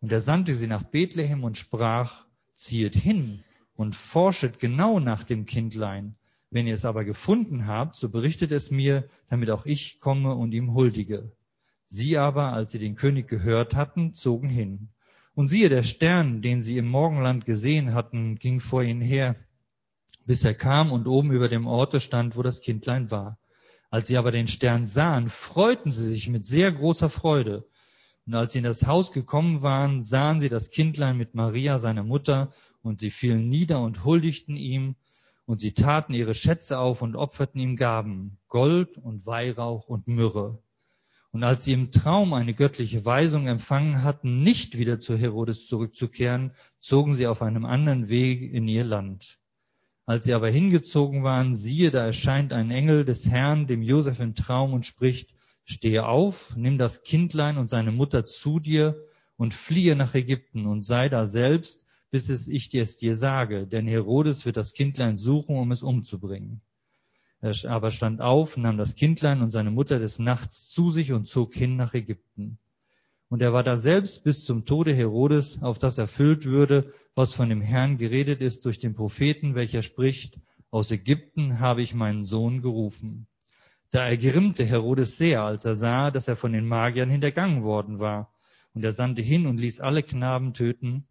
Und er sandte sie nach Bethlehem und sprach, ziehet hin und forschet genau nach dem Kindlein. Wenn ihr es aber gefunden habt, so berichtet es mir, damit auch ich komme und ihm huldige. Sie aber, als sie den König gehört hatten, zogen hin. Und siehe, der Stern, den sie im Morgenland gesehen hatten, ging vor ihnen her, bis er kam und oben über dem Orte stand, wo das Kindlein war. Als sie aber den Stern sahen, freuten sie sich mit sehr großer Freude. Und als sie in das Haus gekommen waren, sahen sie das Kindlein mit Maria, seiner Mutter, und sie fielen nieder und huldigten ihm, und sie taten ihre Schätze auf und opferten ihm Gaben, Gold und Weihrauch und Myrrhe. Und als sie im Traum eine göttliche Weisung empfangen hatten, nicht wieder zu Herodes zurückzukehren, zogen sie auf einem anderen Weg in ihr Land. Als sie aber hingezogen waren, siehe, da erscheint ein Engel des Herrn dem Josef im Traum und spricht, Stehe auf, nimm das Kindlein und seine Mutter zu dir und fliehe nach Ägypten und sei da selbst, bis es ich dir es dir sage, denn Herodes wird das Kindlein suchen, um es umzubringen. Er aber stand auf, nahm das Kindlein und seine Mutter des Nachts zu sich und zog hin nach Ägypten. Und er war da selbst bis zum Tode Herodes, auf das erfüllt würde, was von dem Herrn geredet ist durch den Propheten, welcher spricht, aus Ägypten habe ich meinen Sohn gerufen. Da ergrimmte Herodes sehr, als er sah, dass er von den Magiern hintergangen worden war. Und er sandte hin und ließ alle Knaben töten,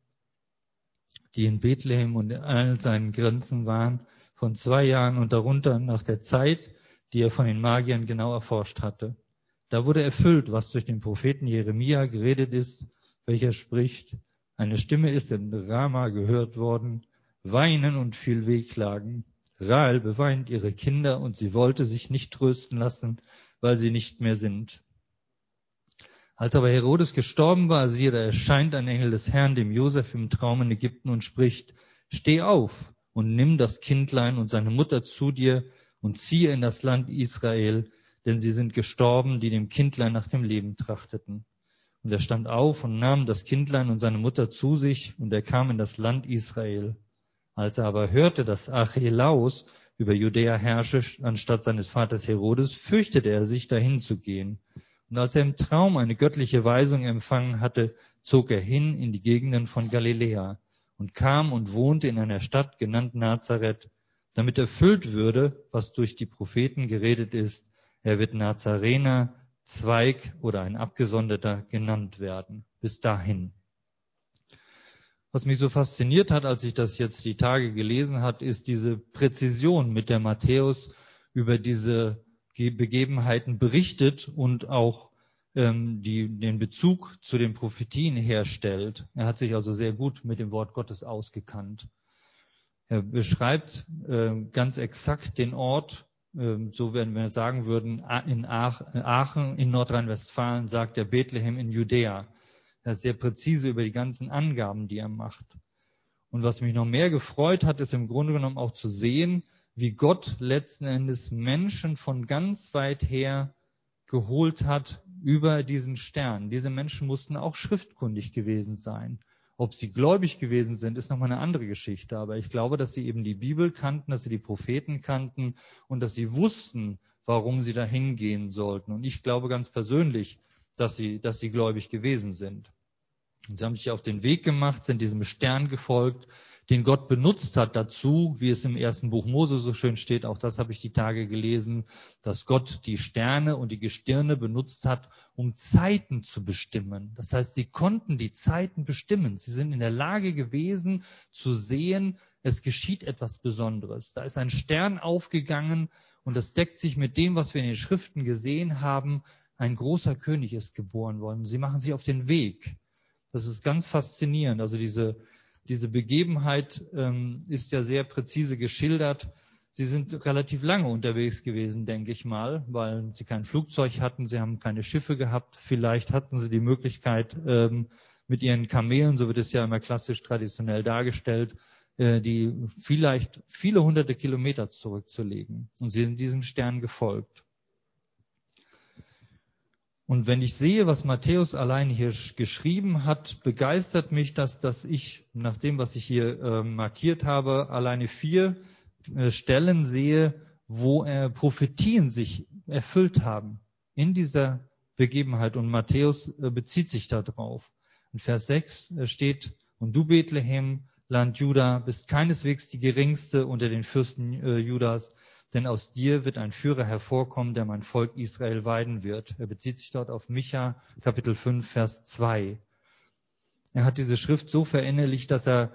die in Bethlehem und in all seinen Grenzen waren, von zwei Jahren und darunter nach der Zeit, die er von den Magiern genau erforscht hatte. Da wurde erfüllt, was durch den Propheten Jeremia geredet ist, welcher spricht, eine Stimme ist in Rama gehört worden, weinen und viel Wehklagen, Rahel beweint ihre Kinder und sie wollte sich nicht trösten lassen, weil sie nicht mehr sind. Als aber Herodes gestorben war, siehe, da erscheint ein Engel des Herrn dem Josef im Traum in Ägypten und spricht, steh auf und nimm das Kindlein und seine Mutter zu dir und ziehe in das Land Israel, denn sie sind gestorben, die dem Kindlein nach dem Leben trachteten. Und er stand auf und nahm das Kindlein und seine Mutter zu sich, und er kam in das Land Israel. Als er aber hörte, dass Archelaus über Judäa herrsche anstatt seines Vaters Herodes, fürchtete er sich, dahin zu gehen. Und als er im Traum eine göttliche Weisung empfangen hatte, zog er hin in die Gegenden von Galiläa und kam und wohnte in einer Stadt genannt Nazareth, damit erfüllt würde, was durch die Propheten geredet ist. Er wird Nazarener, Zweig oder ein Abgesonderter genannt werden. Bis dahin. Was mich so fasziniert hat, als ich das jetzt die Tage gelesen hat, ist diese Präzision, mit der Matthäus über diese Begebenheiten berichtet und auch ähm, die, den Bezug zu den Prophetien herstellt. Er hat sich also sehr gut mit dem Wort Gottes ausgekannt. Er beschreibt äh, ganz exakt den Ort, äh, so wenn wir sagen würden, in Aachen in Nordrhein-Westfalen sagt er Bethlehem in Judäa. Er ist sehr präzise über die ganzen Angaben, die er macht. Und was mich noch mehr gefreut hat, ist im Grunde genommen auch zu sehen, wie Gott letzten Endes Menschen von ganz weit her geholt hat über diesen Stern. Diese Menschen mussten auch schriftkundig gewesen sein. Ob sie gläubig gewesen sind, ist nochmal eine andere Geschichte. Aber ich glaube, dass sie eben die Bibel kannten, dass sie die Propheten kannten und dass sie wussten, warum sie da hingehen sollten. Und ich glaube ganz persönlich, dass sie, dass sie gläubig gewesen sind. Sie haben sich auf den Weg gemacht, sind diesem Stern gefolgt, den Gott benutzt hat dazu, wie es im ersten Buch Mose so schön steht, auch das habe ich die Tage gelesen, dass Gott die Sterne und die Gestirne benutzt hat, um Zeiten zu bestimmen. Das heißt, sie konnten die Zeiten bestimmen. Sie sind in der Lage gewesen zu sehen, es geschieht etwas Besonderes. Da ist ein Stern aufgegangen und das deckt sich mit dem, was wir in den Schriften gesehen haben, ein großer König ist geboren worden. Sie machen sich auf den Weg. Das ist ganz faszinierend. Also diese, diese Begebenheit ähm, ist ja sehr präzise geschildert. Sie sind relativ lange unterwegs gewesen, denke ich mal, weil sie kein Flugzeug hatten, sie haben keine Schiffe gehabt. Vielleicht hatten sie die Möglichkeit, ähm, mit ihren Kamelen, so wird es ja immer klassisch traditionell dargestellt, äh, die vielleicht viele hunderte Kilometer zurückzulegen. Und sie sind diesem Stern gefolgt. Und wenn ich sehe, was Matthäus allein hier geschrieben hat, begeistert mich das, dass ich nach dem, was ich hier äh, markiert habe, alleine vier äh, Stellen sehe, wo äh, Prophetien sich erfüllt haben in dieser Begebenheit. Und Matthäus äh, bezieht sich darauf. In Vers 6 äh, steht, und du Bethlehem, Land Juda, bist keineswegs die geringste unter den Fürsten äh, Judas, denn aus dir wird ein Führer hervorkommen, der mein Volk Israel weiden wird. Er bezieht sich dort auf Micha, Kapitel 5, Vers 2. Er hat diese Schrift so verinnerlicht, dass er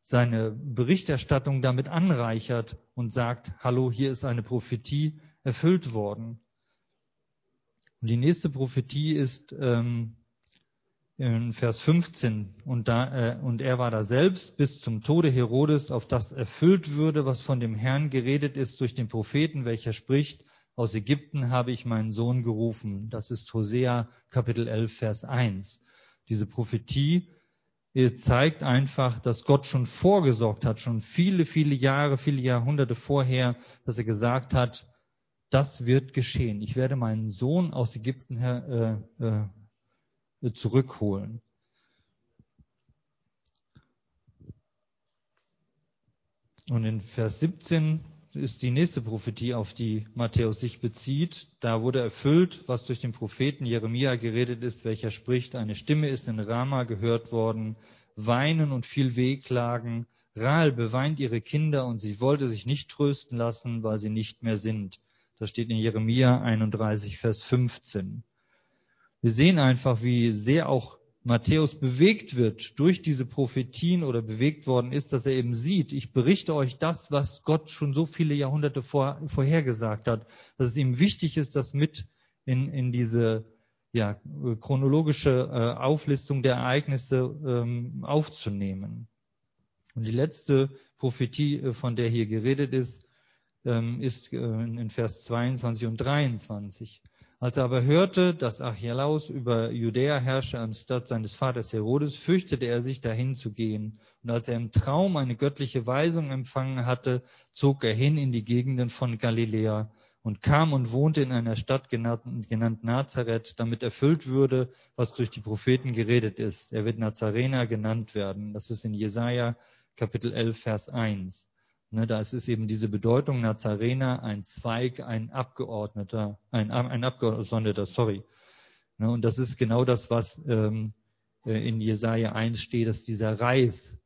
seine Berichterstattung damit anreichert und sagt, hallo, hier ist eine Prophetie erfüllt worden. Und die nächste Prophetie ist ähm, in Vers 15. Und, da, äh, und er war da selbst bis zum Tode Herodes, auf das erfüllt würde, was von dem Herrn geredet ist durch den Propheten, welcher spricht, aus Ägypten habe ich meinen Sohn gerufen. Das ist Hosea Kapitel 11, Vers 1. Diese Prophetie zeigt einfach, dass Gott schon vorgesorgt hat, schon viele, viele Jahre, viele Jahrhunderte vorher, dass er gesagt hat, das wird geschehen. Ich werde meinen Sohn aus Ägypten her, äh, äh, zurückholen. Und in Vers 17 ist die nächste Prophetie, auf die Matthäus sich bezieht. Da wurde erfüllt, was durch den Propheten Jeremia geredet ist, welcher spricht, eine Stimme ist in Rama gehört worden, weinen und viel Wehklagen. Rahel beweint ihre Kinder und sie wollte sich nicht trösten lassen, weil sie nicht mehr sind. Das steht in Jeremia 31, Vers 15. Wir sehen einfach, wie sehr auch Matthäus bewegt wird durch diese Prophetien oder bewegt worden ist, dass er eben sieht, ich berichte euch das, was Gott schon so viele Jahrhunderte vor, vorhergesagt hat, dass es ihm wichtig ist, das mit in, in diese ja, chronologische äh, Auflistung der Ereignisse ähm, aufzunehmen. Und die letzte Prophetie, äh, von der hier geredet ist, ähm, ist äh, in Vers 22 und 23. Als er aber hörte, dass Archelaus über Judäa herrsche anstatt seines Vaters Herodes, fürchtete er sich dahin zu gehen. Und als er im Traum eine göttliche Weisung empfangen hatte, zog er hin in die Gegenden von Galiläa und kam und wohnte in einer Stadt genannt, genannt Nazareth, damit erfüllt würde, was durch die Propheten geredet ist. Er wird Nazarener genannt werden. Das ist in Jesaja Kapitel 11, Vers 1. Ne, da ist eben diese Bedeutung Nazarener, ein Zweig, ein Abgeordneter, ein, ein Abgeordneter, sorry. Ne, und das ist genau das, was ähm, äh, in Jesaja 1 steht, dass dieser Reis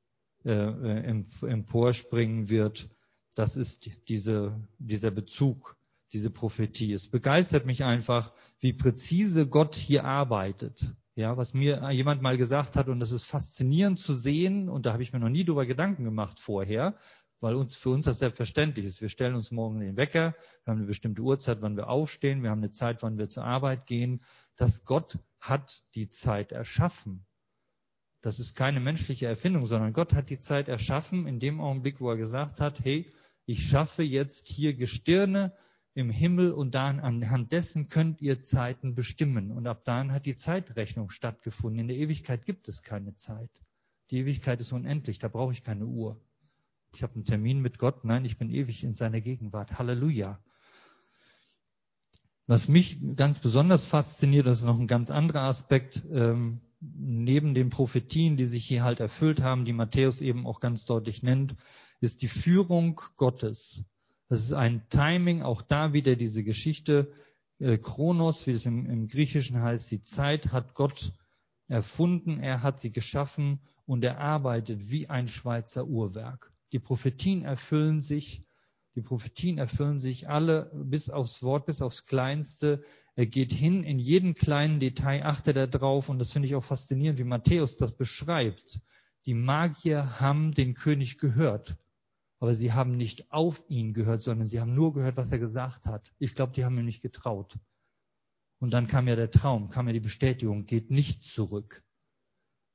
äh, äh emporspringen wird. Das ist diese, dieser Bezug, diese Prophetie. Es begeistert mich einfach, wie präzise Gott hier arbeitet. Ja, was mir jemand mal gesagt hat, und das ist faszinierend zu sehen, und da habe ich mir noch nie drüber Gedanken gemacht vorher, weil uns, für uns das selbstverständlich ist. Wir stellen uns morgen den Wecker, wir haben eine bestimmte Uhrzeit, wann wir aufstehen, wir haben eine Zeit, wann wir zur Arbeit gehen. Dass Gott hat die Zeit erschaffen. Das ist keine menschliche Erfindung, sondern Gott hat die Zeit erschaffen in dem Augenblick, wo er gesagt hat, hey, ich schaffe jetzt hier Gestirne im Himmel und dann anhand dessen könnt ihr Zeiten bestimmen. Und ab dann hat die Zeitrechnung stattgefunden. In der Ewigkeit gibt es keine Zeit. Die Ewigkeit ist unendlich, da brauche ich keine Uhr. Ich habe einen Termin mit Gott. Nein, ich bin ewig in seiner Gegenwart. Halleluja. Was mich ganz besonders fasziniert, das ist noch ein ganz anderer Aspekt, ähm, neben den Prophetien, die sich hier halt erfüllt haben, die Matthäus eben auch ganz deutlich nennt, ist die Führung Gottes. Das ist ein Timing, auch da wieder diese Geschichte, äh, Chronos, wie es im, im Griechischen heißt, die Zeit hat Gott erfunden, er hat sie geschaffen und er arbeitet wie ein Schweizer Uhrwerk. Die Prophetien erfüllen sich. Die Prophetien erfüllen sich alle bis aufs Wort, bis aufs Kleinste. Er geht hin in jeden kleinen Detail, achtet er drauf. Und das finde ich auch faszinierend, wie Matthäus das beschreibt. Die Magier haben den König gehört. Aber sie haben nicht auf ihn gehört, sondern sie haben nur gehört, was er gesagt hat. Ich glaube, die haben ihm nicht getraut. Und dann kam ja der Traum, kam ja die Bestätigung, geht nicht zurück.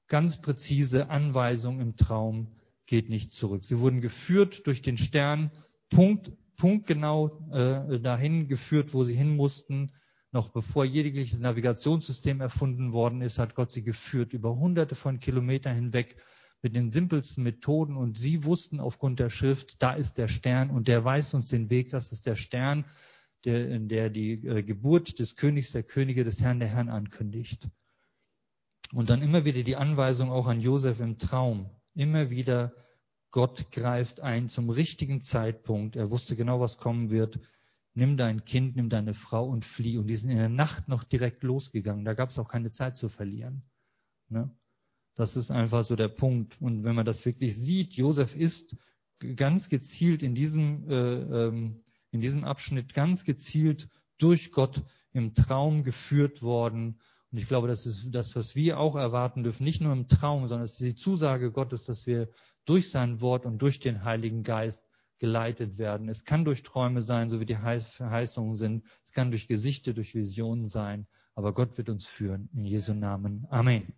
Ganz präzise Anweisung im Traum, geht nicht zurück. Sie wurden geführt durch den Stern, Punkt, punktgenau äh, dahin geführt, wo sie hin mussten. Noch bevor jegliches Navigationssystem erfunden worden ist, hat Gott sie geführt über hunderte von Kilometern hinweg mit den simpelsten Methoden und sie wussten aufgrund der Schrift, da ist der Stern und der weist uns den Weg, das ist der Stern, der, der die äh, Geburt des Königs der Könige, des Herrn der Herrn ankündigt. Und dann immer wieder die Anweisung auch an Josef im Traum. Immer wieder, Gott greift ein zum richtigen Zeitpunkt. Er wusste genau, was kommen wird. Nimm dein Kind, nimm deine Frau und flieh. Und die sind in der Nacht noch direkt losgegangen. Da gab es auch keine Zeit zu verlieren. Ne? Das ist einfach so der Punkt. Und wenn man das wirklich sieht, Josef ist ganz gezielt in diesem, äh, ähm, in diesem Abschnitt ganz gezielt durch Gott im Traum geführt worden. Und ich glaube, das ist das, was wir auch erwarten dürfen, nicht nur im Traum, sondern es ist die Zusage Gottes, dass wir durch sein Wort und durch den Heiligen Geist geleitet werden. Es kann durch Träume sein, so wie die Verheißungen sind. Es kann durch Gesichter, durch Visionen sein. Aber Gott wird uns führen. In Jesu Namen. Amen.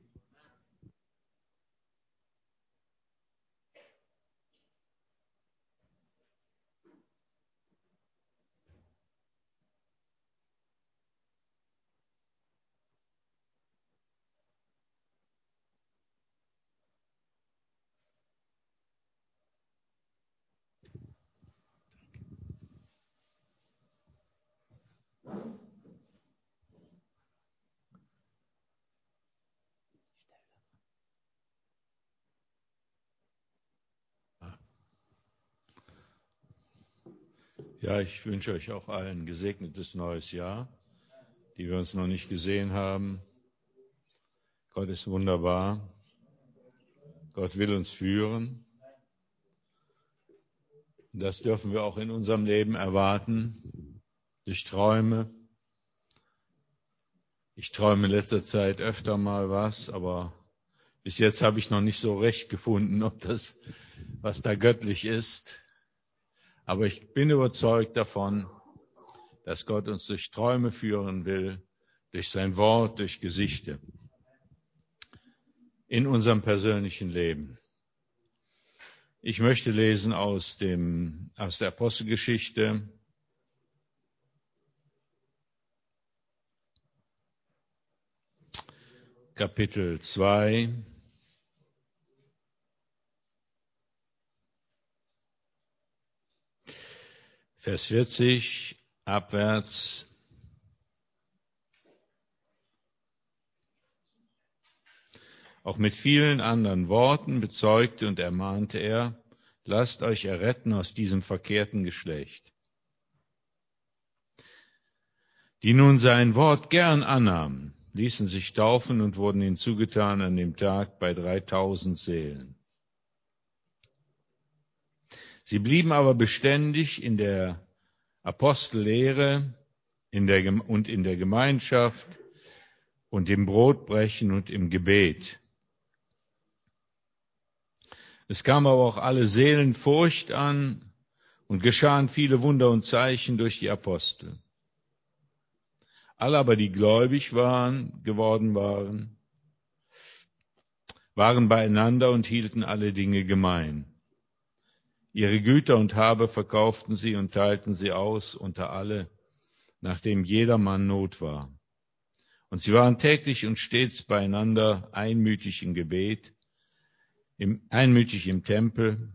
Ja, ich wünsche euch auch allen gesegnetes neues Jahr, die wir uns noch nicht gesehen haben. Gott ist wunderbar. Gott will uns führen. Das dürfen wir auch in unserem Leben erwarten, durch Träume. Ich träume in letzter Zeit öfter mal was, aber bis jetzt habe ich noch nicht so recht gefunden, ob das, was da göttlich ist. Aber ich bin überzeugt davon, dass Gott uns durch Träume führen will, durch sein Wort, durch Gesichte in unserem persönlichen Leben. Ich möchte lesen aus dem, aus der Apostelgeschichte. Kapitel 2. Vers 40 abwärts. Auch mit vielen anderen Worten bezeugte und ermahnte er, lasst euch erretten aus diesem verkehrten Geschlecht. Die nun sein Wort gern annahmen, ließen sich taufen und wurden hinzugetan an dem Tag bei dreitausend Seelen. Sie blieben aber beständig in der Apostellehre in der, und in der Gemeinschaft und im Brotbrechen und im Gebet. Es kam aber auch alle Seelen Furcht an und geschahen viele Wunder und Zeichen durch die Apostel. Alle aber, die gläubig waren, geworden waren, waren beieinander und hielten alle Dinge gemein. Ihre Güter und Habe verkauften sie und teilten sie aus unter alle, nachdem jedermann Not war. Und sie waren täglich und stets beieinander, einmütig im Gebet, im, einmütig im Tempel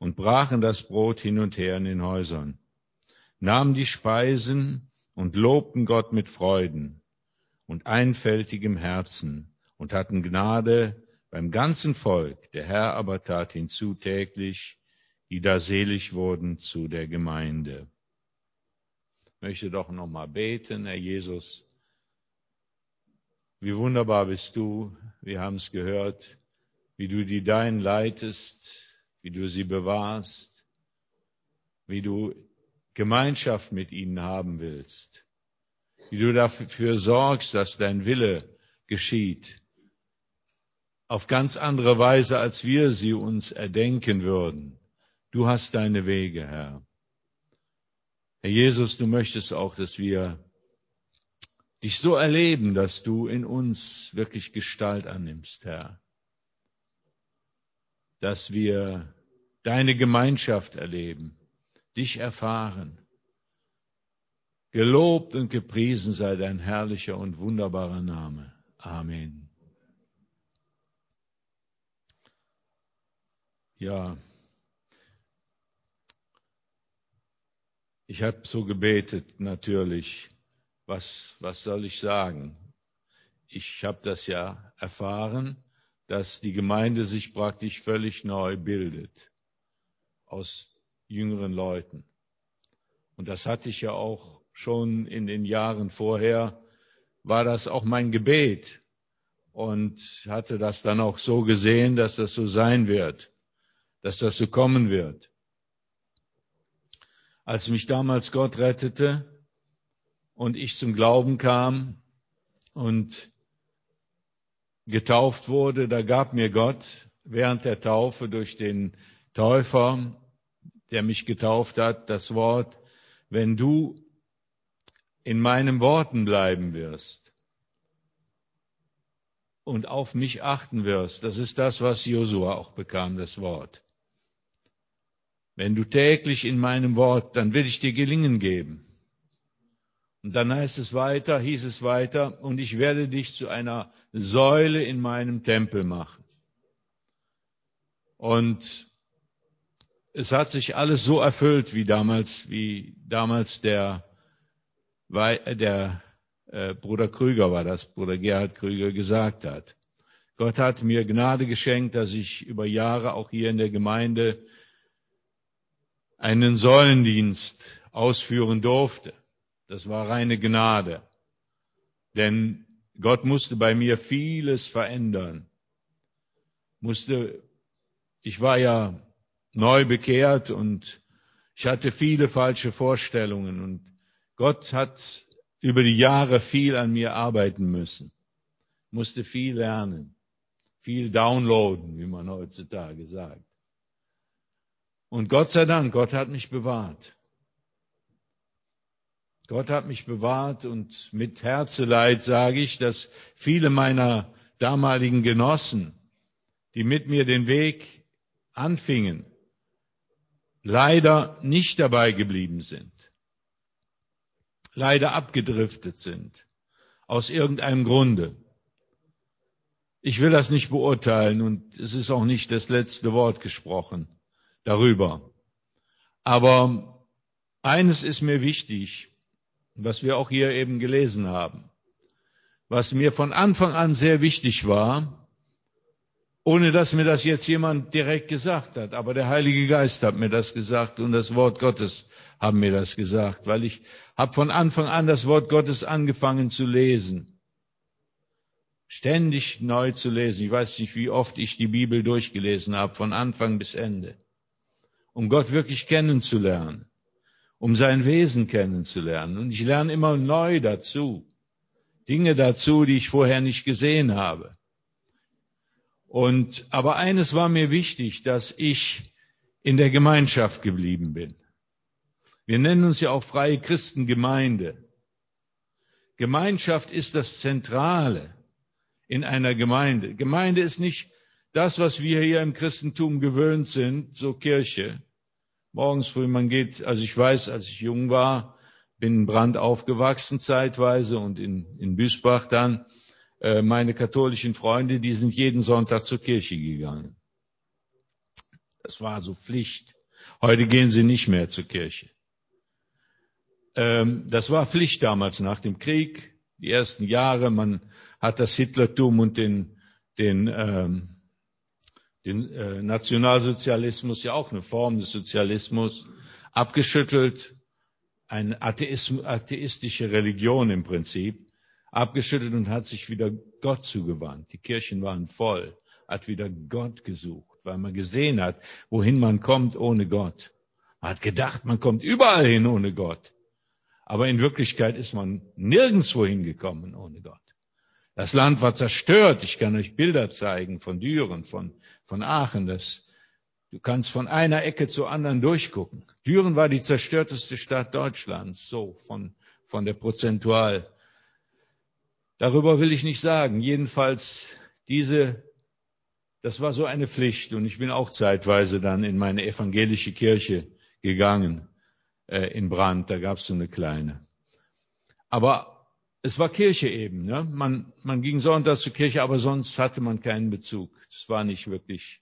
und brachen das Brot hin und her in den Häusern, nahmen die Speisen und lobten Gott mit Freuden und einfältigem Herzen und hatten Gnade beim ganzen Volk. Der Herr aber tat hinzu täglich, die da selig wurden zu der Gemeinde. Ich möchte doch nochmal beten, Herr Jesus. Wie wunderbar bist du, wir haben es gehört, wie du die Deinen leitest, wie du sie bewahrst, wie du Gemeinschaft mit ihnen haben willst, wie du dafür sorgst, dass dein Wille geschieht, auf ganz andere Weise, als wir sie uns erdenken würden. Du hast deine Wege, Herr. Herr Jesus, du möchtest auch, dass wir dich so erleben, dass du in uns wirklich Gestalt annimmst, Herr. Dass wir deine Gemeinschaft erleben, dich erfahren. Gelobt und gepriesen sei dein herrlicher und wunderbarer Name. Amen. Ja. Ich habe so gebetet, natürlich. Was, was soll ich sagen? Ich habe das ja erfahren, dass die Gemeinde sich praktisch völlig neu bildet aus jüngeren Leuten. Und das hatte ich ja auch schon in den Jahren vorher, war das auch mein Gebet. und hatte das dann auch so gesehen, dass das so sein wird, dass das so kommen wird. Als mich damals Gott rettete und ich zum Glauben kam und getauft wurde, da gab mir Gott während der Taufe durch den Täufer, der mich getauft hat, das Wort, wenn du in meinen Worten bleiben wirst, und auf mich achten wirst. Das ist das, was Josua auch bekam, das Wort. Wenn du täglich in meinem Wort, dann will ich dir gelingen geben. Und dann heißt es weiter, hieß es weiter, und ich werde dich zu einer Säule in meinem Tempel machen. Und es hat sich alles so erfüllt, wie damals, wie damals der, der äh, Bruder Krüger war das, Bruder Gerhard Krüger gesagt hat. Gott hat mir Gnade geschenkt, dass ich über Jahre auch hier in der Gemeinde einen Säulendienst ausführen durfte. Das war reine Gnade. Denn Gott musste bei mir vieles verändern. Musste, ich war ja neu bekehrt und ich hatte viele falsche Vorstellungen und Gott hat über die Jahre viel an mir arbeiten müssen, musste viel lernen, viel downloaden, wie man heutzutage sagt. Und Gott sei Dank, Gott hat mich bewahrt. Gott hat mich bewahrt und mit Herzeleid sage ich, dass viele meiner damaligen Genossen, die mit mir den Weg anfingen, leider nicht dabei geblieben sind leider abgedriftet sind. Aus irgendeinem Grunde. Ich will das nicht beurteilen und es ist auch nicht das letzte Wort gesprochen darüber. Aber eines ist mir wichtig, was wir auch hier eben gelesen haben. Was mir von Anfang an sehr wichtig war, ohne dass mir das jetzt jemand direkt gesagt hat, aber der Heilige Geist hat mir das gesagt und das Wort Gottes haben mir das gesagt, weil ich habe von Anfang an das Wort Gottes angefangen zu lesen. Ständig neu zu lesen. Ich weiß nicht, wie oft ich die Bibel durchgelesen habe, von Anfang bis Ende. Um Gott wirklich kennenzulernen. Um sein Wesen kennenzulernen. Und ich lerne immer neu dazu. Dinge dazu, die ich vorher nicht gesehen habe. Und, aber eines war mir wichtig, dass ich in der Gemeinschaft geblieben bin. Wir nennen uns ja auch freie Christengemeinde. Gemeinschaft ist das Zentrale in einer Gemeinde. Gemeinde ist nicht das, was wir hier im Christentum gewöhnt sind, so Kirche. Morgens früh, man geht, also ich weiß, als ich jung war, bin in Brand aufgewachsen zeitweise und in, in Büsbach dann, äh, meine katholischen Freunde, die sind jeden Sonntag zur Kirche gegangen. Das war so Pflicht. Heute gehen sie nicht mehr zur Kirche. Ähm, das war Pflicht damals nach dem Krieg, die ersten Jahre. Man hat das Hitlertum und den, den, ähm, den äh, Nationalsozialismus, ja auch eine Form des Sozialismus, abgeschüttelt. Eine atheistische Religion im Prinzip, abgeschüttelt und hat sich wieder Gott zugewandt. Die Kirchen waren voll, hat wieder Gott gesucht, weil man gesehen hat, wohin man kommt ohne Gott. Man hat gedacht, man kommt überall hin ohne Gott. Aber in Wirklichkeit ist man nirgendwo hingekommen ohne Gott. Das Land war zerstört. Ich kann euch Bilder zeigen von Düren, von, von Aachen. Das, du kannst von einer Ecke zur anderen durchgucken. Düren war die zerstörteste Stadt Deutschlands, so von, von der Prozentual. Darüber will ich nicht sagen. Jedenfalls diese, das war so eine Pflicht. Und ich bin auch zeitweise dann in meine evangelische Kirche gegangen äh, in Brand, da gab es so eine kleine. Aber es war Kirche eben. Ne? Man, man ging sonntags zur Kirche, aber sonst hatte man keinen Bezug. Es war nicht wirklich.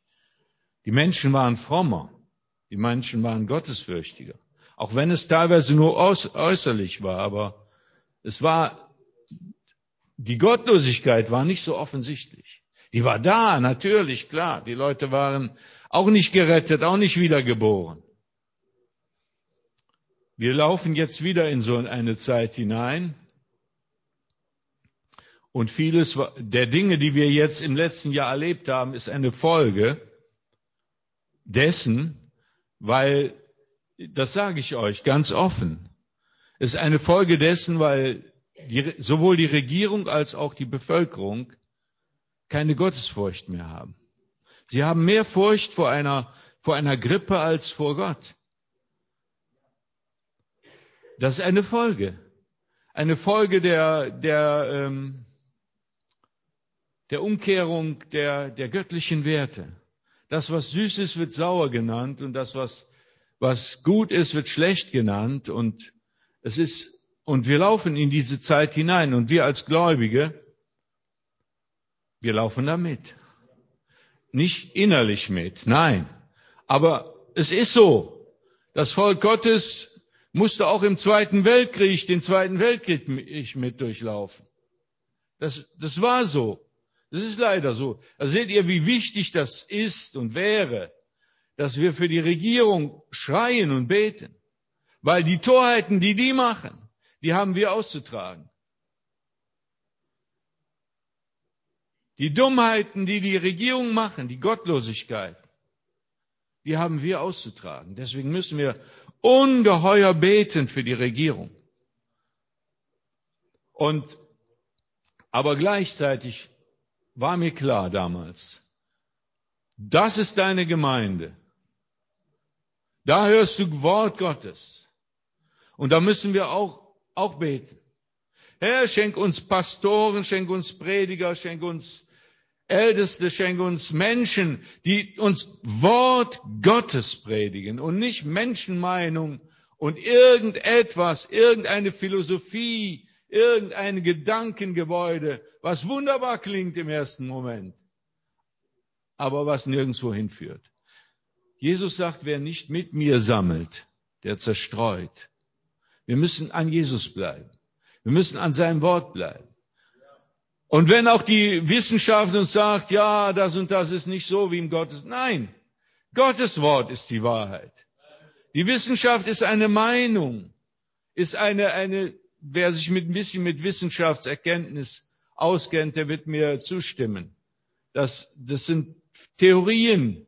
Die Menschen waren frommer. Die Menschen waren gottesfürchtiger. Auch wenn es teilweise nur äußerlich war, aber es war, die Gottlosigkeit war nicht so offensichtlich. Die war da, natürlich, klar. Die Leute waren auch nicht gerettet, auch nicht wiedergeboren. Wir laufen jetzt wieder in so eine Zeit hinein. Und vieles der Dinge, die wir jetzt im letzten Jahr erlebt haben, ist eine Folge dessen, weil, das sage ich euch ganz offen, ist eine Folge dessen, weil die, sowohl die Regierung als auch die Bevölkerung keine Gottesfurcht mehr haben. Sie haben mehr Furcht vor einer, vor einer Grippe als vor Gott. Das ist eine Folge. Eine Folge der, der, ähm, der Umkehrung der, der göttlichen Werte. Das, was süß ist, wird sauer genannt und das, was, was gut ist, wird schlecht genannt und es ist, und wir laufen in diese Zeit hinein und wir als Gläubige, wir laufen da mit. Nicht innerlich mit, nein. Aber es ist so. Das Volk Gottes musste auch im Zweiten Weltkrieg, den Zweiten Weltkrieg mit durchlaufen. Das, das war so. Das ist leider so. Da seht ihr, wie wichtig das ist und wäre, dass wir für die Regierung schreien und beten. Weil die Torheiten, die die machen, die haben wir auszutragen. Die Dummheiten, die die Regierung machen, die Gottlosigkeit, die haben wir auszutragen. Deswegen müssen wir ungeheuer beten für die Regierung. Und, aber gleichzeitig war mir klar damals. Das ist deine Gemeinde. Da hörst du Wort Gottes. Und da müssen wir auch, auch beten. Herr, schenk uns Pastoren, schenk uns Prediger, schenk uns Älteste, schenk uns Menschen, die uns Wort Gottes predigen und nicht Menschenmeinung und irgendetwas, irgendeine Philosophie, irgendein Gedankengebäude, was wunderbar klingt im ersten Moment, aber was nirgendwo hinführt. Jesus sagt, wer nicht mit mir sammelt, der zerstreut. Wir müssen an Jesus bleiben. Wir müssen an seinem Wort bleiben. Und wenn auch die Wissenschaft uns sagt, ja, das und das ist nicht so wie im Gottes, nein, Gottes Wort ist die Wahrheit. Die Wissenschaft ist eine Meinung, ist eine, eine wer sich mit ein bisschen mit Wissenschaftserkenntnis auskennt, der wird mir zustimmen. Das, das sind Theorien.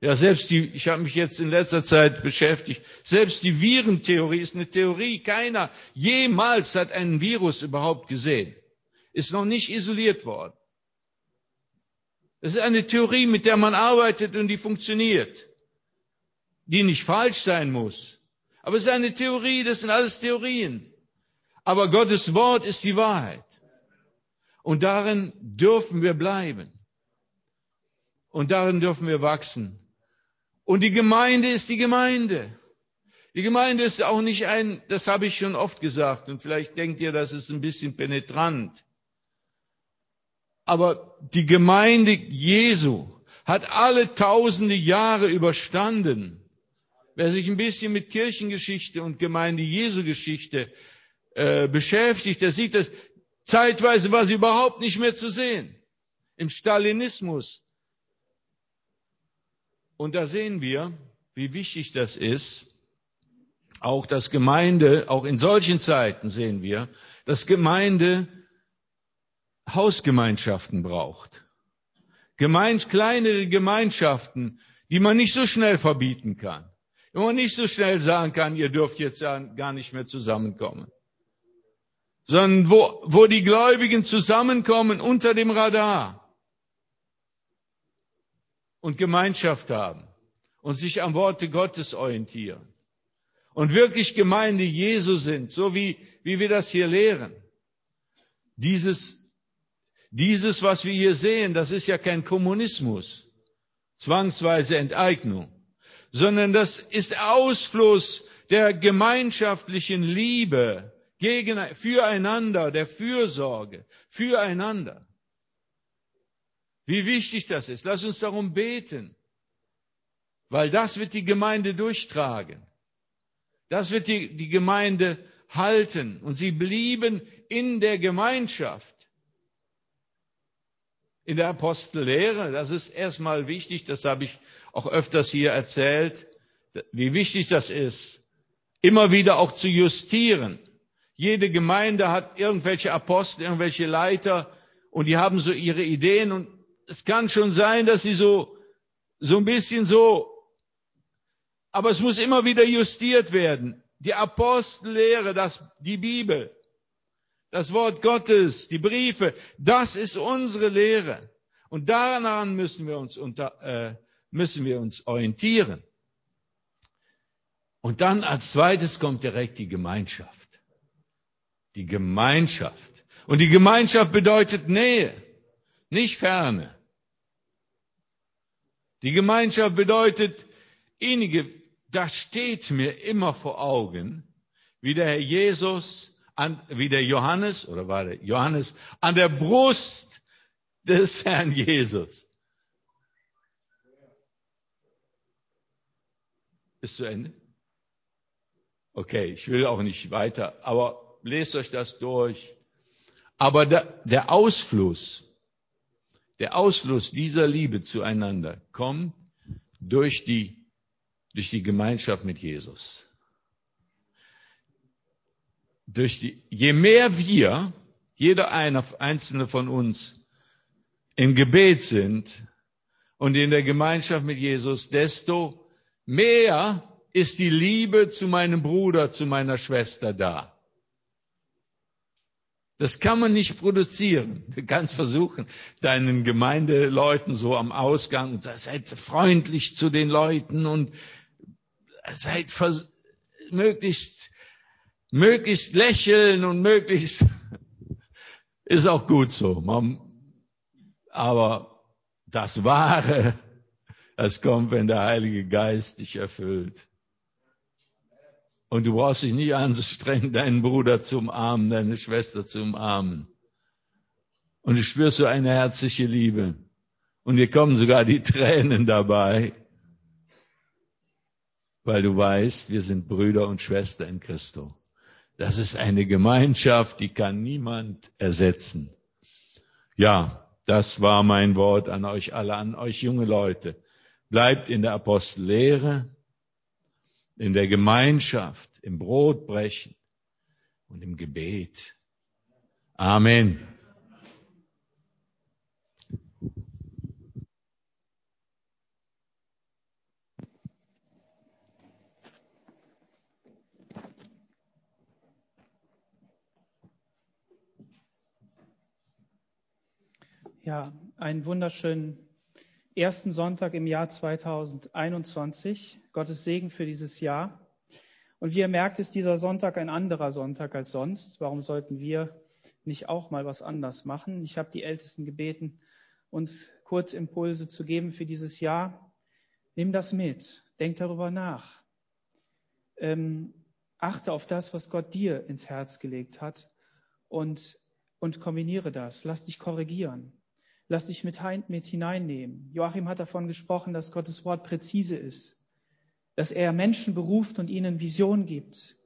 Ja, selbst die, ich habe mich jetzt in letzter Zeit beschäftigt, selbst die Virentheorie ist eine Theorie. Keiner jemals hat einen Virus überhaupt gesehen. Ist noch nicht isoliert worden. Das ist eine Theorie, mit der man arbeitet und die funktioniert. Die nicht falsch sein muss. Aber es ist eine Theorie, das sind alles Theorien. Aber Gottes Wort ist die Wahrheit. Und darin dürfen wir bleiben. Und darin dürfen wir wachsen. Und die Gemeinde ist die Gemeinde. Die Gemeinde ist auch nicht ein, das habe ich schon oft gesagt, und vielleicht denkt ihr, das ist ein bisschen penetrant. Aber die Gemeinde Jesu hat alle tausende Jahre überstanden Wer sich ein bisschen mit Kirchengeschichte und Gemeinde Jesu Geschichte äh, beschäftigt, der sieht, dass zeitweise war sie überhaupt nicht mehr zu sehen. Im Stalinismus. Und da sehen wir, wie wichtig das ist. Auch das Gemeinde, auch in solchen Zeiten sehen wir, dass Gemeinde Hausgemeinschaften braucht. Gemein, kleinere Gemeinschaften, die man nicht so schnell verbieten kann. Wenn man nicht so schnell sagen kann, ihr dürft jetzt gar nicht mehr zusammenkommen. Sondern wo, wo die Gläubigen zusammenkommen unter dem Radar und Gemeinschaft haben und sich am Worte Gottes orientieren und wirklich Gemeinde Jesu sind, so wie, wie wir das hier lehren. Dieses, dieses, was wir hier sehen, das ist ja kein Kommunismus, zwangsweise Enteignung sondern das ist Ausfluss der gemeinschaftlichen Liebe gegen, füreinander, der Fürsorge, füreinander. Wie wichtig das ist. Lass uns darum beten, weil das wird die Gemeinde durchtragen. Das wird die, die Gemeinde halten. Und sie blieben in der Gemeinschaft. In der Apostellehre, das ist erstmal wichtig, das habe ich auch öfters hier erzählt, wie wichtig das ist, immer wieder auch zu justieren. Jede Gemeinde hat irgendwelche Apostel, irgendwelche Leiter und die haben so ihre Ideen und es kann schon sein, dass sie so, so ein bisschen so, aber es muss immer wieder justiert werden. Die Apostellehre, das, die Bibel, das Wort Gottes, die Briefe, das ist unsere Lehre. Und daran müssen wir uns unter, äh, müssen wir uns orientieren. Und dann als zweites kommt direkt die Gemeinschaft. Die Gemeinschaft. Und die Gemeinschaft bedeutet Nähe, nicht Ferne. Die Gemeinschaft bedeutet innige, das steht mir immer vor Augen, wie der Herr Jesus, an, wie der Johannes, oder war der Johannes, an der Brust des Herrn Jesus. Ist zu Ende? Okay, ich will auch nicht weiter, aber lest euch das durch. Aber der, der Ausfluss, der Ausfluss dieser Liebe zueinander kommt durch die, durch die Gemeinschaft mit Jesus. Durch die, je mehr wir, jeder eine, einzelne von uns, im Gebet sind und in der Gemeinschaft mit Jesus, desto mehr ist die Liebe zu meinem Bruder, zu meiner Schwester da. Das kann man nicht produzieren. Du kannst versuchen, deinen Gemeindeleuten so am Ausgang, seid freundlich zu den Leuten und seid möglichst, möglichst lächeln und möglichst, ist auch gut so. aber das Wahre, das kommt, wenn der Heilige Geist dich erfüllt. Und du brauchst dich nicht anzustrengen, deinen Bruder zu umarmen, deine Schwester zu umarmen. Und du spürst so eine herzliche Liebe. Und dir kommen sogar die Tränen dabei, weil du weißt, wir sind Brüder und Schwester in Christo. Das ist eine Gemeinschaft, die kann niemand ersetzen. Ja, das war mein Wort an euch alle, an euch junge Leute. Bleibt in der Apostellehre, in der Gemeinschaft, im Brotbrechen und im Gebet. Amen. Ja, einen wunderschönen ersten Sonntag im Jahr 2021. Gottes Segen für dieses Jahr. Und wie ihr merkt, ist dieser Sonntag ein anderer Sonntag als sonst. Warum sollten wir nicht auch mal was anders machen? Ich habe die Ältesten gebeten, uns Kurzimpulse zu geben für dieses Jahr. Nimm das mit, denk darüber nach. Ähm, achte auf das, was Gott dir ins Herz gelegt hat und, und kombiniere das. Lass dich korrigieren. Lass dich mit, mit hineinnehmen. Joachim hat davon gesprochen, dass Gottes Wort präzise ist, dass er Menschen beruft und ihnen Vision gibt.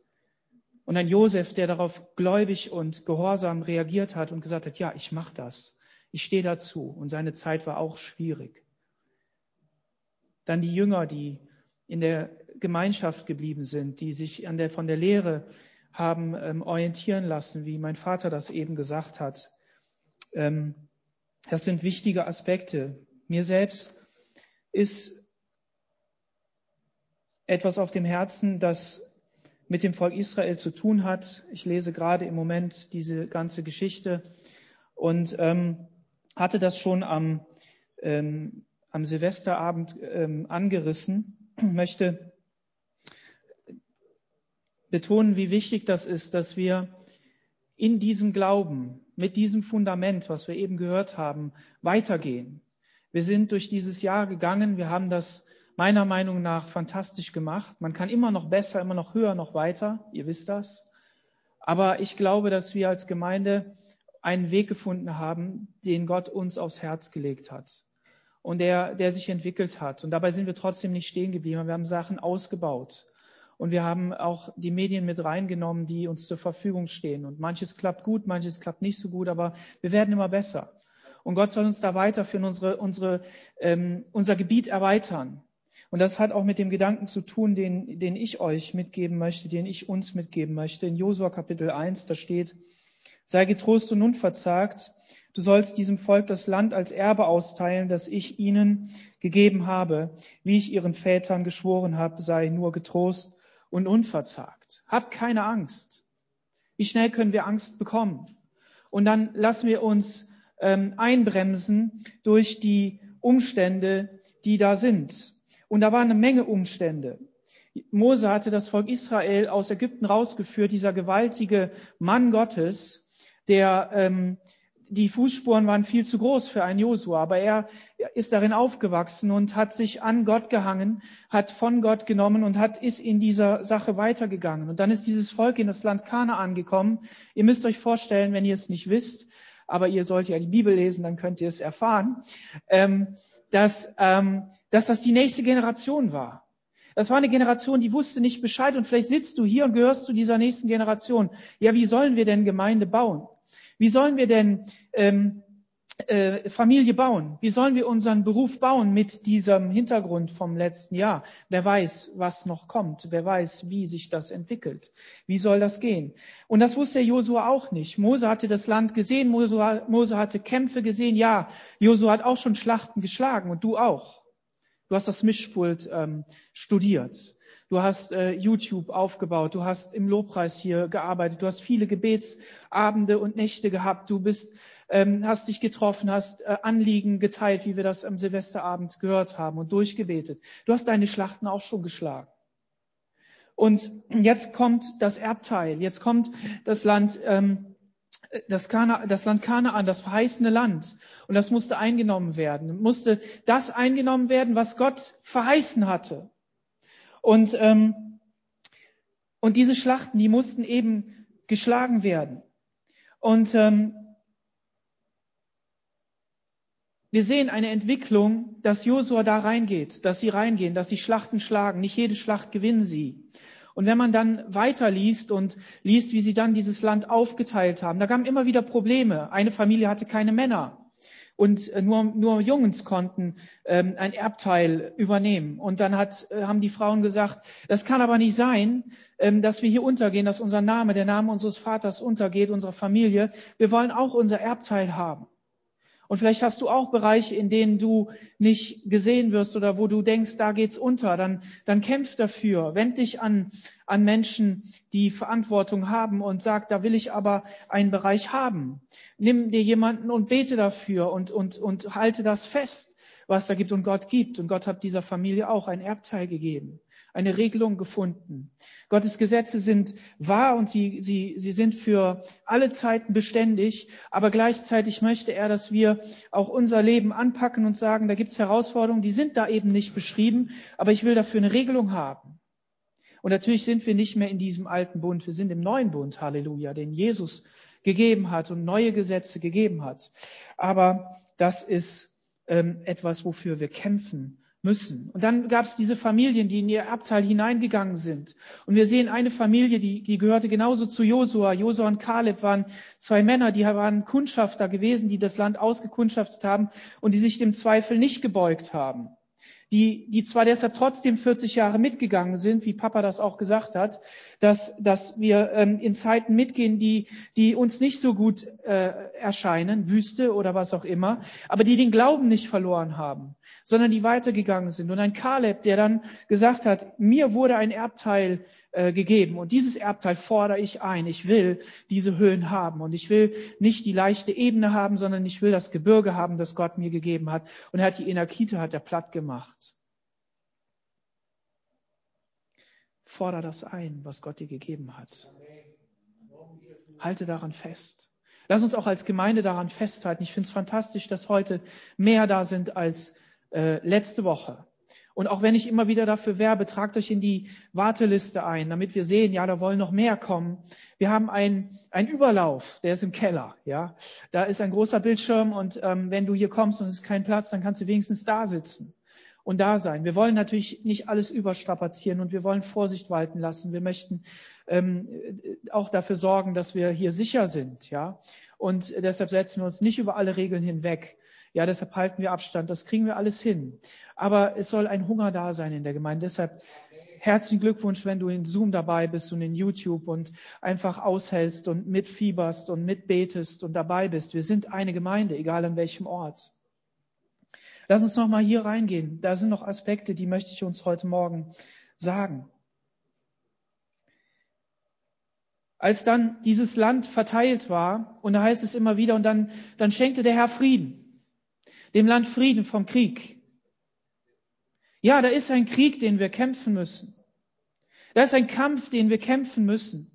Und ein Josef, der darauf gläubig und gehorsam reagiert hat und gesagt hat, ja, ich mache das, ich stehe dazu. Und seine Zeit war auch schwierig. Dann die Jünger, die in der Gemeinschaft geblieben sind, die sich an der, von der Lehre haben ähm, orientieren lassen, wie mein Vater das eben gesagt hat. Ähm, das sind wichtige Aspekte. Mir selbst ist etwas auf dem Herzen, das mit dem Volk Israel zu tun hat. Ich lese gerade im Moment diese ganze Geschichte und ähm, hatte das schon am, ähm, am Silvesterabend ähm, angerissen. Möchte betonen, wie wichtig das ist, dass wir in diesem Glauben, mit diesem Fundament, was wir eben gehört haben, weitergehen. Wir sind durch dieses Jahr gegangen, wir haben das meiner Meinung nach fantastisch gemacht. Man kann immer noch besser, immer noch höher, noch weiter, ihr wisst das. Aber ich glaube, dass wir als Gemeinde einen Weg gefunden haben, den Gott uns aufs Herz gelegt hat und der, der sich entwickelt hat. Und dabei sind wir trotzdem nicht stehen geblieben. Wir haben Sachen ausgebaut. Und wir haben auch die Medien mit reingenommen, die uns zur Verfügung stehen. Und manches klappt gut, manches klappt nicht so gut, aber wir werden immer besser. Und Gott soll uns da weiterführen, unsere, unsere, ähm, unser Gebiet erweitern. Und das hat auch mit dem Gedanken zu tun, den, den ich euch mitgeben möchte, den ich uns mitgeben möchte. In Josua Kapitel 1, da steht, sei getrost und unverzagt, du sollst diesem Volk das Land als Erbe austeilen, das ich ihnen gegeben habe, wie ich ihren Vätern geschworen habe, sei nur getrost und unverzagt. Hab keine Angst. Wie schnell können wir Angst bekommen? Und dann lassen wir uns ähm, einbremsen durch die Umstände, die da sind. Und da waren eine Menge Umstände. Mose hatte das Volk Israel aus Ägypten rausgeführt, dieser gewaltige Mann Gottes, der ähm, die Fußspuren waren viel zu groß für einen Josua, aber er ist darin aufgewachsen und hat sich an Gott gehangen, hat von Gott genommen und hat ist in dieser Sache weitergegangen. Und dann ist dieses Volk in das Land Kanaan gekommen. Ihr müsst euch vorstellen, wenn ihr es nicht wisst, aber ihr sollt ja die Bibel lesen, dann könnt ihr es erfahren, ähm, dass ähm, dass das die nächste Generation war. Das war eine Generation, die wusste nicht Bescheid und vielleicht sitzt du hier und gehörst zu dieser nächsten Generation. Ja, wie sollen wir denn Gemeinde bauen? Wie sollen wir denn ähm, äh, Familie bauen? Wie sollen wir unseren Beruf bauen mit diesem Hintergrund vom letzten Jahr? Wer weiß, was noch kommt? Wer weiß, wie sich das entwickelt? Wie soll das gehen? Und das wusste Josua auch nicht. Mose hatte das Land gesehen, Mose, Mose hatte Kämpfe gesehen. Ja, Josua hat auch schon Schlachten geschlagen und du auch. Du hast das Mischpult ähm, studiert. Du hast äh, YouTube aufgebaut. Du hast im Lobpreis hier gearbeitet. Du hast viele Gebetsabende und Nächte gehabt. Du bist, ähm, hast dich getroffen, hast äh, Anliegen geteilt, wie wir das am Silvesterabend gehört haben und durchgebetet. Du hast deine Schlachten auch schon geschlagen. Und jetzt kommt das Erbteil. Jetzt kommt das Land. Ähm, das, Kana, das Land Kanaan, das verheißene Land. Und das musste eingenommen werden. Musste das eingenommen werden, was Gott verheißen hatte. Und, ähm, und diese Schlachten, die mussten eben geschlagen werden. Und ähm, wir sehen eine Entwicklung, dass Josua da reingeht, dass sie reingehen, dass sie Schlachten schlagen. Nicht jede Schlacht gewinnen sie. Und wenn man dann weiterliest und liest, wie sie dann dieses Land aufgeteilt haben, da kamen immer wieder Probleme. Eine Familie hatte keine Männer und äh, nur, nur Jungs konnten ähm, ein Erbteil übernehmen. Und dann hat, äh, haben die Frauen gesagt, das kann aber nicht sein, ähm, dass wir hier untergehen, dass unser Name, der Name unseres Vaters untergeht, unserer Familie. Wir wollen auch unser Erbteil haben. Und vielleicht hast du auch Bereiche, in denen du nicht gesehen wirst oder wo du denkst, da geht's unter. Dann, dann kämpf dafür. Wend dich an, an Menschen, die Verantwortung haben und sag, da will ich aber einen Bereich haben. Nimm dir jemanden und bete dafür und, und, und halte das fest, was da gibt und Gott gibt. Und Gott hat dieser Familie auch ein Erbteil gegeben eine Regelung gefunden. Gottes Gesetze sind wahr und sie, sie, sie sind für alle Zeiten beständig, aber gleichzeitig möchte er, dass wir auch unser Leben anpacken und sagen, da gibt es Herausforderungen, die sind da eben nicht beschrieben, aber ich will dafür eine Regelung haben. Und natürlich sind wir nicht mehr in diesem alten Bund, wir sind im neuen Bund, Halleluja, den Jesus gegeben hat und neue Gesetze gegeben hat. Aber das ist ähm, etwas, wofür wir kämpfen müssen. Und dann gab es diese Familien, die in ihr Erbteil hineingegangen sind. Und wir sehen eine Familie, die, die gehörte genauso zu Josua. Josua und Kaleb waren zwei Männer, die waren Kundschafter gewesen, die das Land ausgekundschaftet haben und die sich dem Zweifel nicht gebeugt haben die, die zwar deshalb trotzdem 40 Jahre mitgegangen sind, wie Papa das auch gesagt hat, dass, dass wir ähm, in Zeiten mitgehen, die, die uns nicht so gut äh, erscheinen, Wüste oder was auch immer, aber die den Glauben nicht verloren haben, sondern die weitergegangen sind. Und ein Kaleb, der dann gesagt hat, mir wurde ein Erbteil äh, gegeben. Und dieses Erbteil fordere ich ein. Ich will diese Höhen haben. Und ich will nicht die leichte Ebene haben, sondern ich will das Gebirge haben, das Gott mir gegeben hat. Und er hat die Enakite, hat er platt gemacht. Fordere das ein, was Gott dir gegeben hat. Halte daran fest. Lass uns auch als Gemeinde daran festhalten. Ich finde es fantastisch, dass heute mehr da sind als äh, letzte Woche. Und auch wenn ich immer wieder dafür werbe, tragt euch in die Warteliste ein, damit wir sehen, ja, da wollen noch mehr kommen. Wir haben einen Überlauf, der ist im Keller, ja. Da ist ein großer Bildschirm und ähm, wenn du hier kommst und es ist kein Platz, dann kannst du wenigstens da sitzen und da sein. Wir wollen natürlich nicht alles überstrapazieren und wir wollen Vorsicht walten lassen. Wir möchten ähm, auch dafür sorgen, dass wir hier sicher sind, ja. Und deshalb setzen wir uns nicht über alle Regeln hinweg. Ja, deshalb halten wir Abstand. Das kriegen wir alles hin. Aber es soll ein Hunger da sein in der Gemeinde. Deshalb herzlichen Glückwunsch, wenn du in Zoom dabei bist und in YouTube und einfach aushältst und mitfieberst und mitbetest und dabei bist. Wir sind eine Gemeinde, egal an welchem Ort. Lass uns noch mal hier reingehen. Da sind noch Aspekte, die möchte ich uns heute Morgen sagen. Als dann dieses Land verteilt war, und da heißt es immer wieder, und dann, dann schenkte der Herr Frieden, dem Land Frieden vom Krieg. Ja, da ist ein Krieg, den wir kämpfen müssen. Da ist ein Kampf, den wir kämpfen müssen.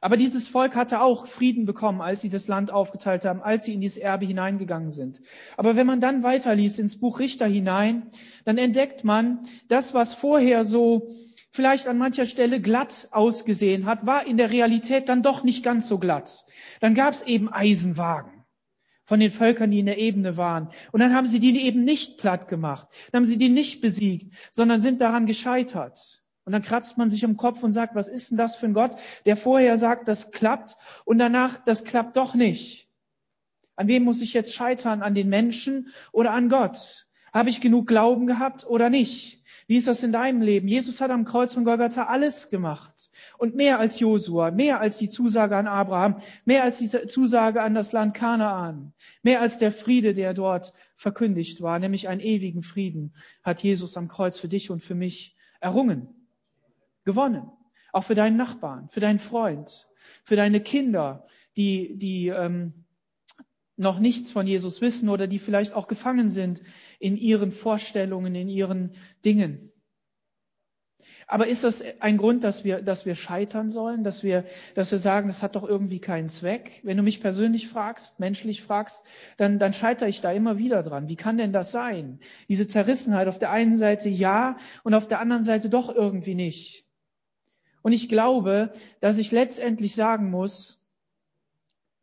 Aber dieses Volk hatte auch Frieden bekommen, als sie das Land aufgeteilt haben, als sie in dieses Erbe hineingegangen sind. Aber wenn man dann weiterliest ins Buch Richter hinein, dann entdeckt man, das, was vorher so vielleicht an mancher Stelle glatt ausgesehen hat, war in der Realität dann doch nicht ganz so glatt. Dann gab es eben Eisenwagen von den Völkern, die in der Ebene waren. Und dann haben sie die eben nicht platt gemacht. Dann haben sie die nicht besiegt, sondern sind daran gescheitert. Und dann kratzt man sich im Kopf und sagt, was ist denn das für ein Gott, der vorher sagt, das klappt und danach, das klappt doch nicht. An wem muss ich jetzt scheitern? An den Menschen oder an Gott? Habe ich genug Glauben gehabt oder nicht? Wie ist das in deinem Leben? Jesus hat am Kreuz von Golgatha alles gemacht. Und mehr als Josua, mehr als die Zusage an Abraham, mehr als die Zusage an das Land Kanaan, mehr als der Friede, der dort verkündigt war, nämlich einen ewigen Frieden, hat Jesus am Kreuz für dich und für mich errungen, gewonnen. Auch für deinen Nachbarn, für deinen Freund, für deine Kinder, die, die ähm, noch nichts von Jesus wissen oder die vielleicht auch gefangen sind in ihren Vorstellungen, in ihren Dingen. Aber ist das ein Grund, dass wir, dass wir scheitern sollen, dass wir, dass wir sagen, das hat doch irgendwie keinen Zweck? Wenn du mich persönlich fragst, menschlich fragst, dann, dann scheitere ich da immer wieder dran. Wie kann denn das sein? Diese Zerrissenheit auf der einen Seite ja und auf der anderen Seite doch irgendwie nicht. Und ich glaube, dass ich letztendlich sagen muss,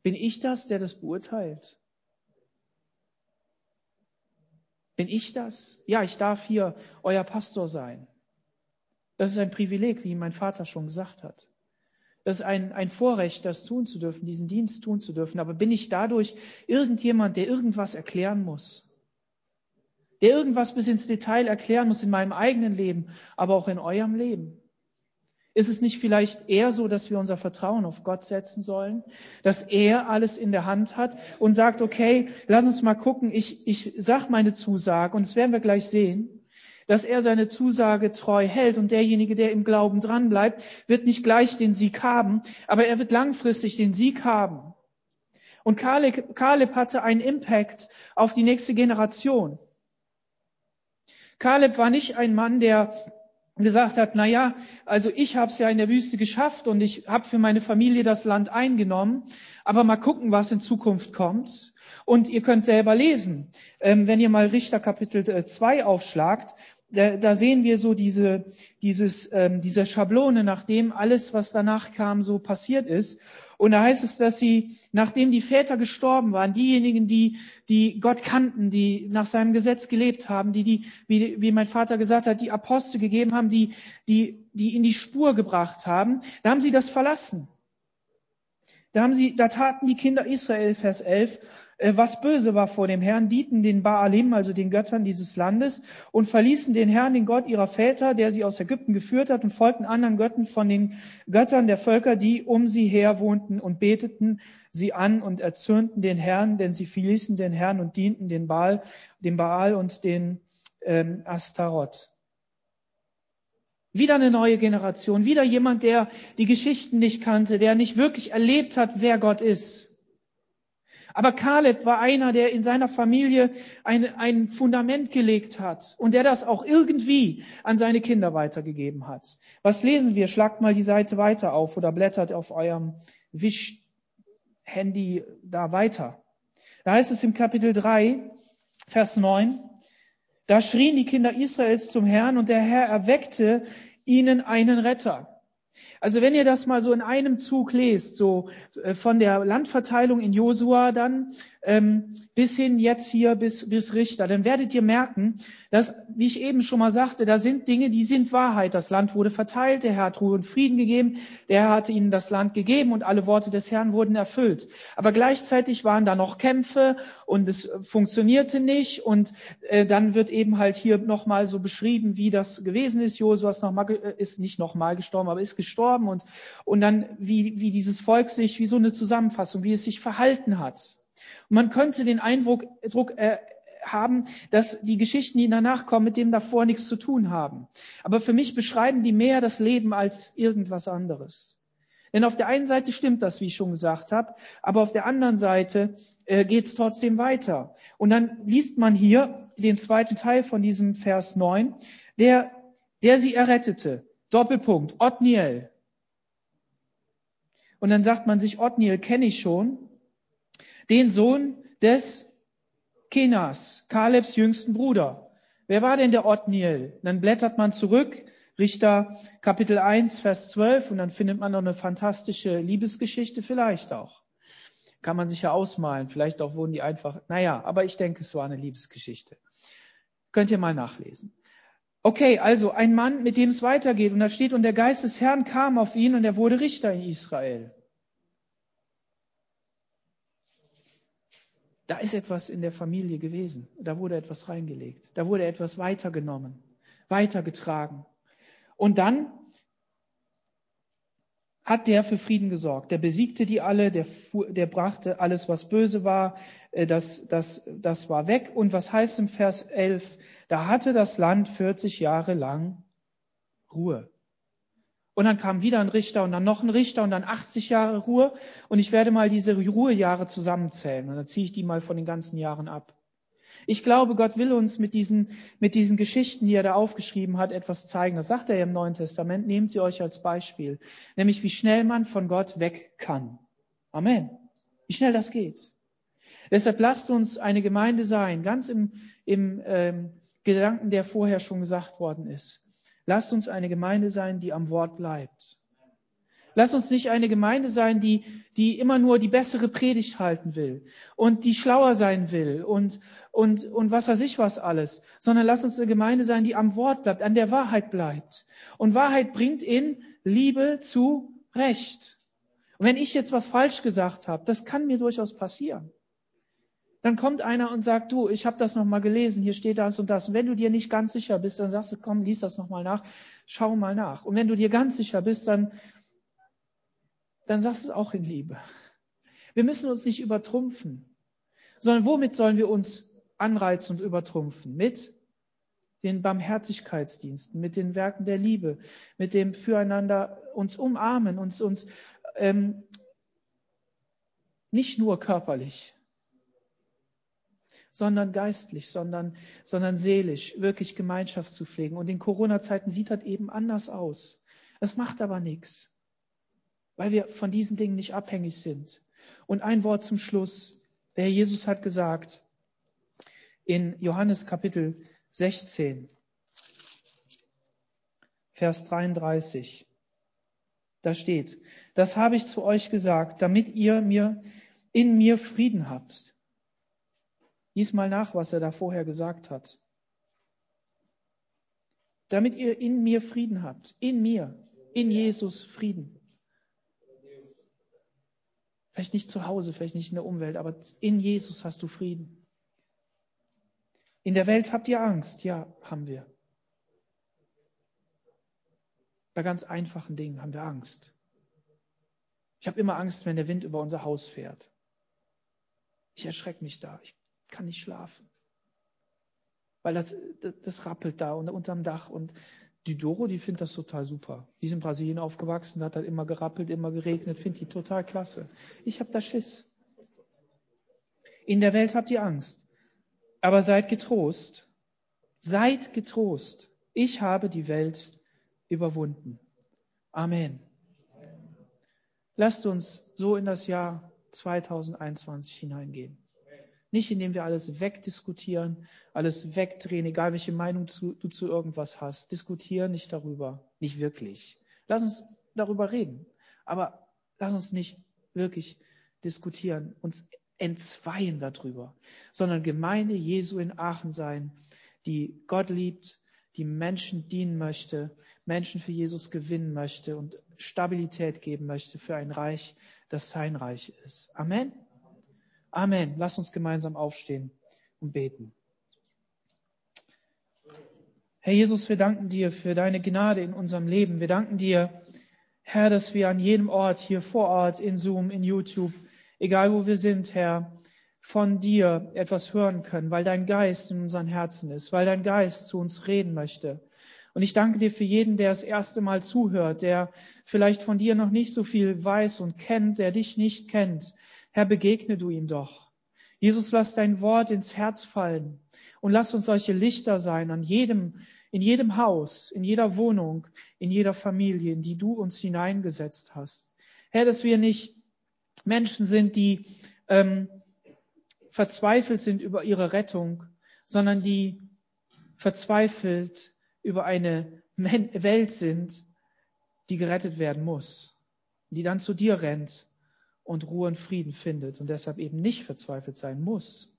bin ich das, der das beurteilt? Bin ich das? Ja, ich darf hier euer Pastor sein. Das ist ein Privileg, wie mein Vater schon gesagt hat. Das ist ein, ein Vorrecht, das tun zu dürfen, diesen Dienst tun zu dürfen. Aber bin ich dadurch irgendjemand, der irgendwas erklären muss? Der irgendwas bis ins Detail erklären muss in meinem eigenen Leben, aber auch in eurem Leben? Ist es nicht vielleicht eher so, dass wir unser Vertrauen auf Gott setzen sollen, dass er alles in der Hand hat und sagt, okay, lass uns mal gucken, ich, ich sag meine Zusage und das werden wir gleich sehen, dass er seine Zusage treu hält und derjenige, der im Glauben dranbleibt, wird nicht gleich den Sieg haben, aber er wird langfristig den Sieg haben. Und Kaleb, Kaleb hatte einen Impact auf die nächste Generation. Kaleb war nicht ein Mann, der gesagt hat, na ja, also ich habe es ja in der Wüste geschafft und ich habe für meine Familie das Land eingenommen, aber mal gucken, was in Zukunft kommt. Und ihr könnt selber lesen, ähm, wenn ihr mal Richter Kapitel 2 äh, aufschlagt, da, sehen wir so diese, dieses, ähm, diese Schablone, nachdem alles, was danach kam, so passiert ist. Und da heißt es, dass sie, nachdem die Väter gestorben waren, diejenigen, die, die Gott kannten, die nach seinem Gesetz gelebt haben, die, die, wie, wie mein Vater gesagt hat, die Apostel gegeben haben, die, die, die in die Spur gebracht haben, da haben sie das verlassen. Da haben sie, da taten die Kinder Israel, Vers 11, äh, was böse war vor dem Herrn, dienten den Baalim, also den Göttern dieses Landes, und verließen den Herrn, den Gott ihrer Väter, der sie aus Ägypten geführt hat, und folgten anderen Göttern von den Göttern der Völker, die um sie her wohnten, und beteten sie an und erzürnten den Herrn, denn sie verließen den Herrn und dienten den Baal, dem Baal und den ähm, Astaroth. Wieder eine neue Generation, wieder jemand, der die Geschichten nicht kannte, der nicht wirklich erlebt hat, wer Gott ist. Aber Kaleb war einer, der in seiner Familie ein, ein Fundament gelegt hat und der das auch irgendwie an seine Kinder weitergegeben hat. Was lesen wir? Schlagt mal die Seite weiter auf oder blättert auf eurem Wisch-Handy da weiter. Da heißt es im Kapitel 3, Vers 9, da schrien die Kinder Israels zum Herrn und der Herr erweckte ihnen einen Retter Also wenn ihr das mal so in einem Zug lest, so äh, von der Landverteilung in Josua dann ähm, bis hin jetzt hier bis, bis Richter, dann werdet ihr merken, dass, wie ich eben schon mal sagte, da sind Dinge, die sind Wahrheit. Das Land wurde verteilt, der Herr hat Ruhe und Frieden gegeben, der Herr hatte ihnen das Land gegeben und alle Worte des Herrn wurden erfüllt. Aber gleichzeitig waren da noch Kämpfe und es funktionierte nicht und äh, dann wird eben halt hier nochmal so beschrieben, wie das gewesen ist. Josua ist, mal, ist nicht nochmal gestorben, aber ist gestorben und, und dann wie, wie dieses Volk sich, wie so eine Zusammenfassung, wie es sich verhalten hat. Und man könnte den Eindruck Druck, äh, haben, dass die Geschichten, die danach kommen, mit dem davor nichts zu tun haben. Aber für mich beschreiben die mehr das Leben als irgendwas anderes. Denn auf der einen Seite stimmt das, wie ich schon gesagt habe, aber auf der anderen Seite äh, geht es trotzdem weiter. Und dann liest man hier den zweiten Teil von diesem Vers 9, der, der sie errettete. Doppelpunkt, Otniel. Und dann sagt man sich, Otniel kenne ich schon, den Sohn des Kenas, Kalebs jüngsten Bruder. Wer war denn der Otniel? Dann blättert man zurück, Richter Kapitel 1, Vers 12, und dann findet man noch eine fantastische Liebesgeschichte, vielleicht auch. Kann man sich ja ausmalen, vielleicht auch wurden die einfach, naja, aber ich denke, es war eine Liebesgeschichte. Könnt ihr mal nachlesen. Okay, also ein Mann, mit dem es weitergeht, und da steht, und der Geist des Herrn kam auf ihn und er wurde Richter in Israel. Da ist etwas in der Familie gewesen. Da wurde etwas reingelegt. Da wurde etwas weitergenommen, weitergetragen. Und dann hat der für Frieden gesorgt. Der besiegte die alle, der, der brachte alles, was böse war, das, das, das war weg. Und was heißt im Vers 11? Da hatte das Land 40 Jahre lang Ruhe. Und dann kam wieder ein Richter und dann noch ein Richter und dann 80 Jahre Ruhe. Und ich werde mal diese Ruhejahre zusammenzählen. Und dann ziehe ich die mal von den ganzen Jahren ab. Ich glaube, Gott will uns mit diesen, mit diesen Geschichten, die er da aufgeschrieben hat, etwas zeigen. Das sagt er ja im Neuen Testament. Nehmt sie euch als Beispiel. Nämlich, wie schnell man von Gott weg kann. Amen. Wie schnell das geht. Deshalb lasst uns eine Gemeinde sein, ganz im, im ähm, Gedanken, der vorher schon gesagt worden ist. Lasst uns eine Gemeinde sein, die am Wort bleibt. Lasst uns nicht eine Gemeinde sein, die, die immer nur die bessere Predigt halten will und die schlauer sein will und, und, und was weiß ich was alles, sondern lasst uns eine Gemeinde sein, die am Wort bleibt, an der Wahrheit bleibt. Und Wahrheit bringt in Liebe zu Recht. Und wenn ich jetzt was falsch gesagt habe, das kann mir durchaus passieren. Dann kommt einer und sagt, du, ich habe das nochmal gelesen, hier steht das und das. Und wenn du dir nicht ganz sicher bist, dann sagst du, komm, lies das nochmal nach, schau mal nach. Und wenn du dir ganz sicher bist, dann, dann sagst du es auch in Liebe. Wir müssen uns nicht übertrumpfen, sondern womit sollen wir uns anreizen und übertrumpfen? Mit den Barmherzigkeitsdiensten, mit den Werken der Liebe, mit dem Füreinander uns umarmen, uns, uns ähm, nicht nur körperlich, sondern geistlich, sondern, sondern seelisch, wirklich Gemeinschaft zu pflegen. Und in Corona-Zeiten sieht das eben anders aus. Es macht aber nichts, weil wir von diesen Dingen nicht abhängig sind. Und ein Wort zum Schluss. Der Herr Jesus hat gesagt in Johannes Kapitel 16, Vers 33. Da steht, das habe ich zu euch gesagt, damit ihr mir in mir Frieden habt. Lies mal nach, was er da vorher gesagt hat. Damit ihr in mir Frieden habt. In mir. In Jesus Frieden. Vielleicht nicht zu Hause, vielleicht nicht in der Umwelt, aber in Jesus hast du Frieden. In der Welt habt ihr Angst. Ja, haben wir. Bei ganz einfachen Dingen haben wir Angst. Ich habe immer Angst, wenn der Wind über unser Haus fährt. Ich erschrecke mich da. Ich kann nicht schlafen. Weil das, das, das rappelt da unterm Dach. Und die Doro, die findet das total super. Die ist in Brasilien aufgewachsen, hat halt immer gerappelt, immer geregnet, findet die total klasse. Ich habe da Schiss. In der Welt habt ihr Angst. Aber seid getrost. Seid getrost. Ich habe die Welt überwunden. Amen. Lasst uns so in das Jahr 2021 hineingehen. Nicht indem wir alles wegdiskutieren, alles wegdrehen, egal welche Meinung du zu irgendwas hast. Diskutieren nicht darüber, nicht wirklich. Lass uns darüber reden. Aber lass uns nicht wirklich diskutieren, uns entzweien darüber, sondern Gemeinde Jesu in Aachen sein, die Gott liebt, die Menschen dienen möchte, Menschen für Jesus gewinnen möchte und Stabilität geben möchte für ein Reich, das sein Reich ist. Amen. Amen. Lass uns gemeinsam aufstehen und beten. Herr Jesus, wir danken dir für deine Gnade in unserem Leben. Wir danken dir, Herr, dass wir an jedem Ort, hier vor Ort, in Zoom, in YouTube, egal wo wir sind, Herr, von dir etwas hören können, weil dein Geist in unseren Herzen ist, weil dein Geist zu uns reden möchte. Und ich danke dir für jeden, der das erste Mal zuhört, der vielleicht von dir noch nicht so viel weiß und kennt, der dich nicht kennt. Herr, begegne du ihm doch. Jesus, lass dein Wort ins Herz fallen und lass uns solche Lichter sein an jedem, in jedem Haus, in jeder Wohnung, in jeder Familie, in die du uns hineingesetzt hast. Herr, dass wir nicht Menschen sind, die ähm, verzweifelt sind über ihre Rettung, sondern die verzweifelt über eine Welt sind, die gerettet werden muss, die dann zu dir rennt und Ruhe und Frieden findet und deshalb eben nicht verzweifelt sein muss.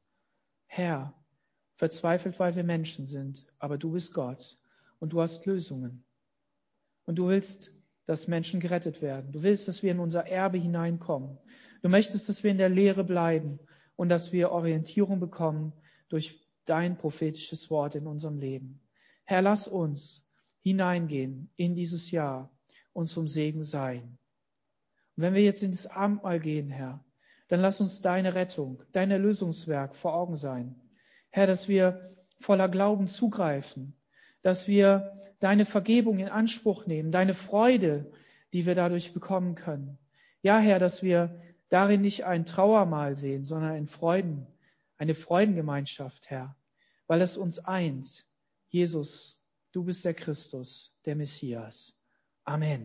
Herr, verzweifelt, weil wir Menschen sind, aber du bist Gott und du hast Lösungen. Und du willst, dass Menschen gerettet werden. Du willst, dass wir in unser Erbe hineinkommen. Du möchtest, dass wir in der Lehre bleiben und dass wir Orientierung bekommen durch dein prophetisches Wort in unserem Leben. Herr, lass uns hineingehen in dieses Jahr und zum Segen sein. Und wenn wir jetzt in das Abendmahl gehen, Herr, dann lass uns deine Rettung, dein Erlösungswerk vor Augen sein. Herr, dass wir voller Glauben zugreifen, dass wir deine Vergebung in Anspruch nehmen, deine Freude, die wir dadurch bekommen können. Ja, Herr, dass wir darin nicht ein Trauermahl sehen, sondern ein Freuden, eine Freudengemeinschaft, Herr, weil es uns eint. Jesus, du bist der Christus, der Messias. Amen.